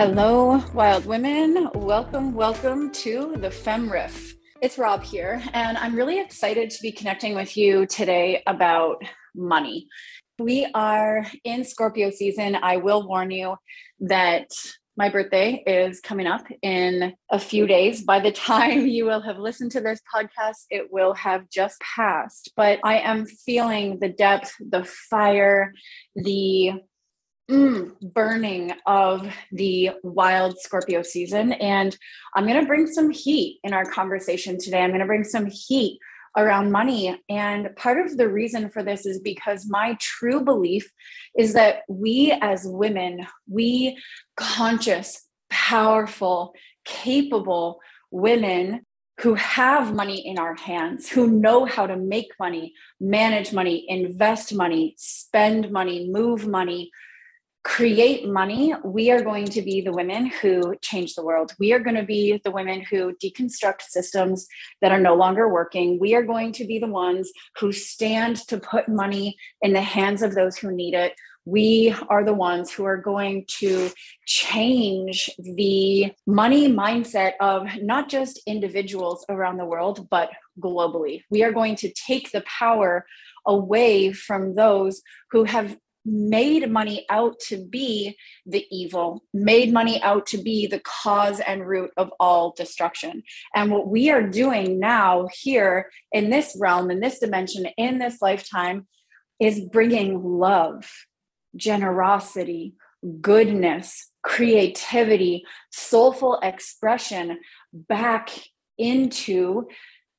Hello, wild women. Welcome, welcome to the Femme Riff. It's Rob here, and I'm really excited to be connecting with you today about money. We are in Scorpio season. I will warn you that my birthday is coming up in a few days. By the time you will have listened to this podcast, it will have just passed. But I am feeling the depth, the fire, the mm, burning of the wild Scorpio season. And I'm going to bring some heat in our conversation today. I'm going to bring some heat around money. And part of the reason for this is because my true belief is that we as women, we conscious, powerful, capable women who have money in our hands, who know how to make money, manage money, invest money, spend money, move money, create money, we are going to be the women who change the world. We are going to be the women who deconstruct systems that are no longer working. We are going to be the ones who stand to put money in the hands of those who need it. We are the ones who are going to change the money mindset of not just individuals around the world, but globally. We are going to take the power away from those who have made money out to be the evil, made money out to be the cause and root of all destruction. And what we are doing now, here in this realm, in this dimension, in this lifetime, is bringing love, generosity, goodness, creativity, soulful expression back into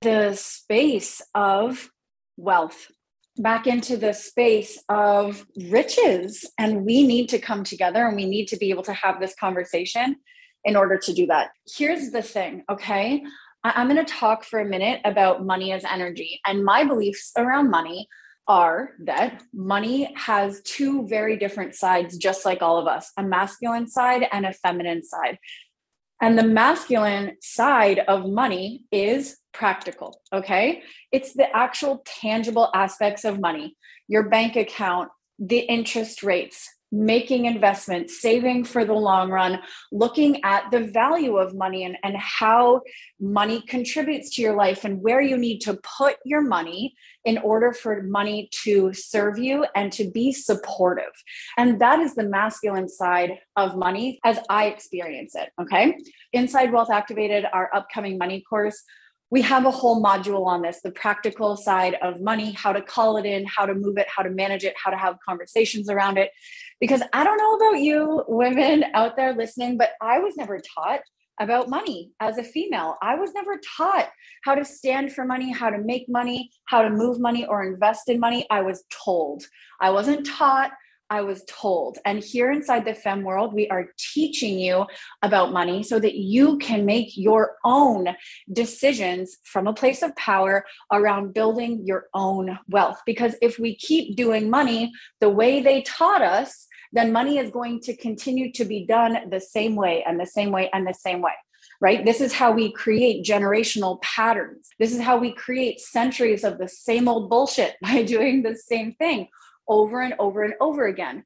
the space of wealth back into the space of riches. And we need to come together and we need to be able to have this conversation in order to do that. Here's the thing, okay? I'm going to talk for a minute about money as energy. And my beliefs around money are that money has two very different sides, just like all of us a masculine side and a feminine side. And the masculine side of money is practical, okay? It's the actual tangible aspects of money your bank account, the interest rates, making investments, saving for the long run, looking at the value of money and, and how money contributes to your life and where you need to put your money in order for money to serve you and to be supportive. And that is the masculine side of money as I experience it. Okay. Inside Wealth Activated, our upcoming money course, we have a whole module on this the practical side of money, how to call it in, how to move it, how to manage it, how to have conversations around it. Because I don't know about you, women out there listening, but I was never taught about money as a female. I was never taught how to stand for money, how to make money, how to move money or invest in money. I was told. I wasn't taught. I was told. And here inside the fem world, we are teaching you about money so that you can make your own decisions from a place of power around building your own wealth. Because if we keep doing money the way they taught us, then money is going to continue to be done the same way and the same way and the same way right? This is how we create generational patterns. This is how we create centuries of the same old bullshit by doing the same thing over and over and over again.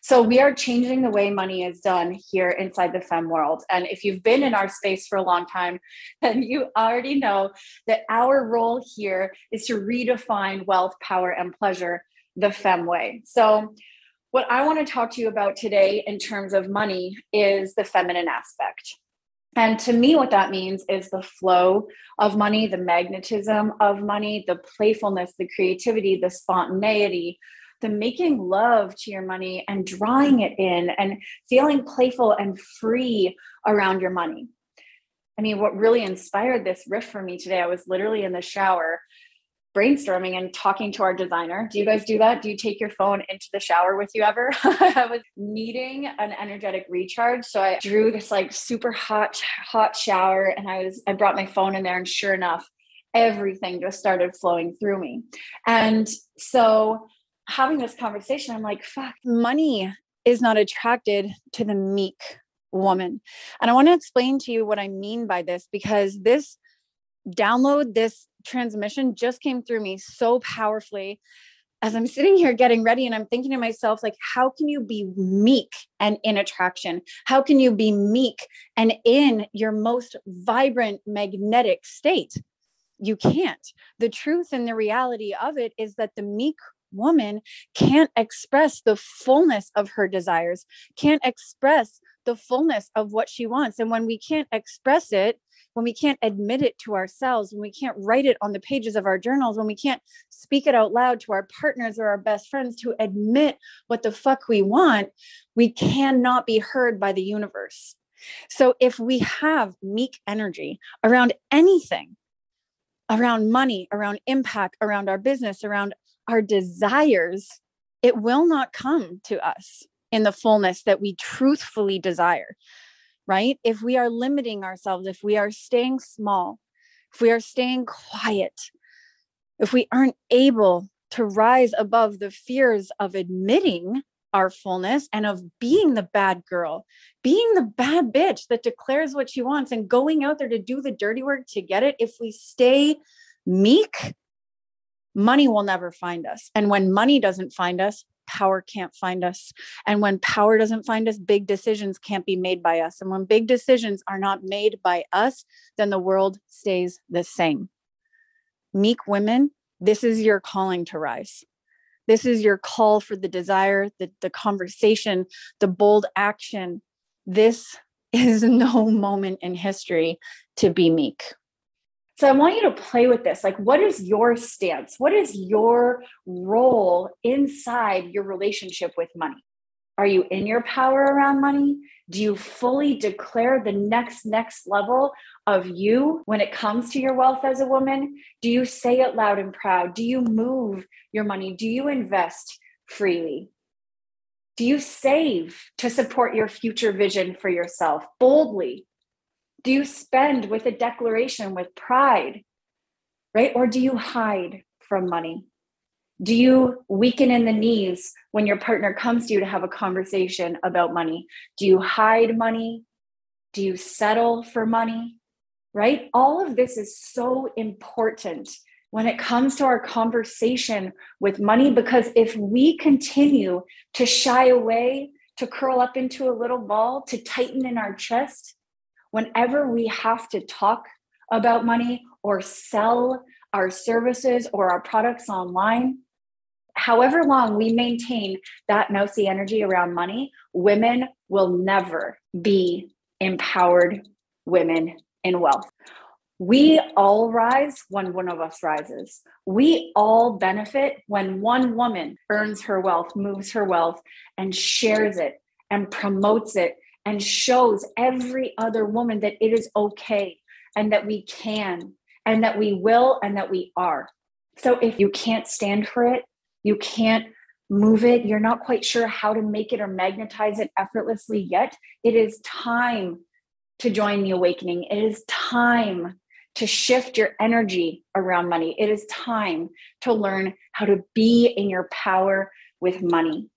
So we are changing the way money is done here inside the fem world. And if you've been in our space for a long time, then you already know that our role here is to redefine wealth, power, and pleasure the fem way. So what I want to talk to you about today in terms of money is the feminine aspect. And to me, what that means is the flow of money, the magnetism of money, the playfulness, the creativity, the spontaneity, the making love to your money and drawing it in and feeling playful and free around your money. I mean, what really inspired this riff for me today, I was literally in the shower brainstorming and talking to our designer. Do you guys do that? Do you take your phone into the shower with you ever? I was needing an energetic recharge. So I drew this like super hot, hot shower and I was, I brought my phone in there and sure enough, everything just started flowing through me. And so having this conversation, I'm like, fuck, money is not attracted to the meek woman. And I want to explain to you what I mean by this because this download, this transmission just came through me so powerfully. as I'm sitting here getting ready and I'm thinking to myself, like, how can you be meek and in attraction? How can you be meek and in your most vibrant, magnetic state? You can't. The truth and the reality of it is that the meek woman can't express the fullness of her desires, can't express the fullness of what she wants. And when we can't express it, when we can't admit it to ourselves, when we can't write it on the pages of our journals, when we can't speak it out loud to our partners or our best friends to admit what the fuck we want, we cannot be heard by the universe. So if we have meek energy around anything, around money, around impact, around our business, around our desires, it will not come to us in the fullness that we truthfully desire right? If we are limiting ourselves, if we are staying small, if we are staying quiet, if we aren't able to rise above the fears of admitting our fullness and of being the bad girl, being the bad bitch that declares what she wants and going out there to do the dirty work to get it, if we stay meek, money will never find us. And when money doesn't find us, power can't find us. And when power doesn't find us, big decisions can't be made by us. And when big decisions are not made by us, then the world stays the same. Meek women, this is your calling to rise. This is your call for the desire, the, the conversation, the bold action. This is no moment in history to be meek. So I want you to play with this. Like, what is your stance? What is your role inside your relationship with money? Are you in your power around money? Do you fully declare the next, next level of you when it comes to your wealth as a woman? Do you say it loud and proud? Do you move your money? Do you invest freely? Do you save to support your future vision for yourself boldly? Do you spend with a declaration with pride? Right? Or do you hide from money? Do you weaken in the knees when your partner comes to you to have a conversation about money? Do you hide money? Do you settle for money? Right? All of this is so important when it comes to our conversation with money because if we continue to shy away, to curl up into a little ball, to tighten in our chest, whenever we have to talk about money or sell our services or our products online, however long we maintain that mousy energy around money, women will never be empowered women in wealth. We all rise when one of us rises. We all benefit when one woman earns her wealth, moves her wealth, and shares it and promotes it and shows every other woman that it is okay and that we can and that we will and that we are. So if you can't stand for it, you can't move it, you're not quite sure how to make it or magnetize it effortlessly yet, it is time to join the awakening. It is time to shift your energy around money. It is time to learn how to be in your power with money.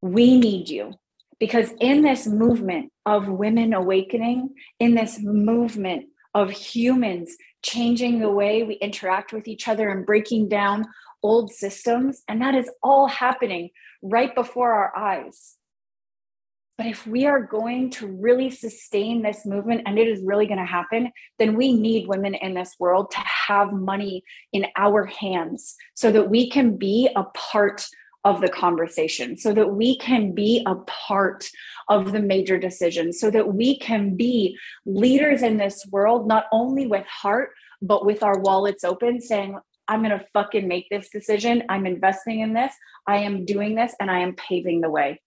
We need you. Because in this movement of women awakening, in this movement of humans changing the way we interact with each other and breaking down old systems, and that is all happening right before our eyes. But if we are going to really sustain this movement and it is really going to happen, then we need women in this world to have money in our hands so that we can be a part of the conversation so that we can be a part of the major decisions, so that we can be leaders in this world, not only with heart, but with our wallets open, saying, I'm going to fucking make this decision. I'm investing in this. I am doing this and I am paving the way.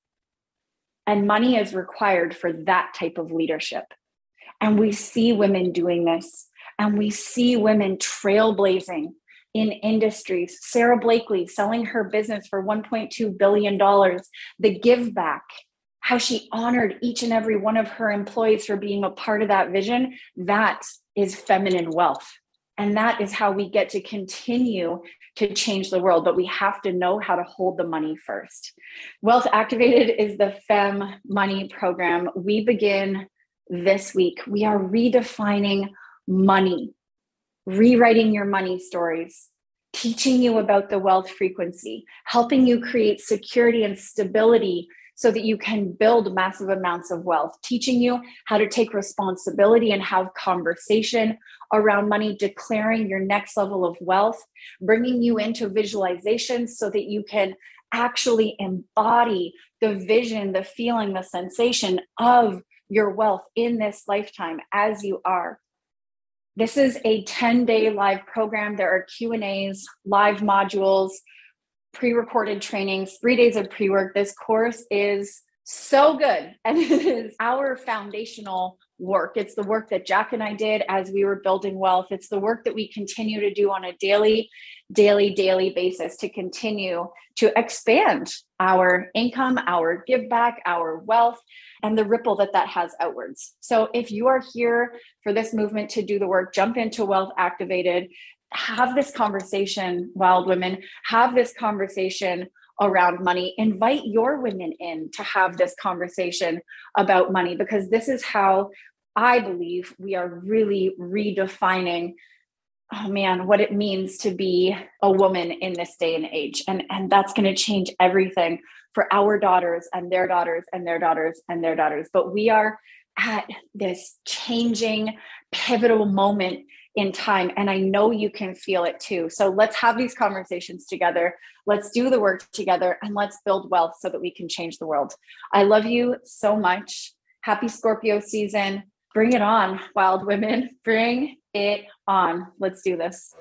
And money is required for that type of leadership. And we see women doing this, and we see women trailblazing in industries. Sara Blakely selling her business for $1.2 billion, the give back, how she honored each and every one of her employees for being a part of that vision. That is feminine wealth. And that is how we get to continue to change the world. But we have to know how to hold the money first. Wealth Activated is the FEM money program. We begin this week. We are redefining money rewriting your money stories, teaching you about the wealth frequency, helping you create security and stability so that you can build massive amounts of wealth, teaching you how to take responsibility and have conversation around money, declaring your next level of wealth, bringing you into visualization so that you can actually embody the vision, the feeling, the sensation of your wealth in this lifetime as you are. This is a 10-day live program. There are Q&As, live modules, pre-recorded trainings, 3 days of pre-work. This course is so good and it is our foundational work. It's the work that Jack and I did as we were building wealth. It's the work that we continue to do on a daily, daily, daily basis to continue to expand our income, our give back, our wealth, and the ripple that that has outwards. So if you are here for this movement to do the work, jump into Wealth Activated, have this conversation, wild women, have this conversation around money. Invite your women in to have this conversation about money because this is how I believe we are really redefining oh man what it means to be a woman in this day and age and and that's going to change everything for our daughters and their daughters and their daughters and their daughters but we are at this changing pivotal moment in time. And I know you can feel it too. So let's have these conversations together. Let's do the work together and let's build wealth so that we can change the world. I love you so much. Happy Scorpio season. Bring it on, wild women. Bring it on. Let's do this.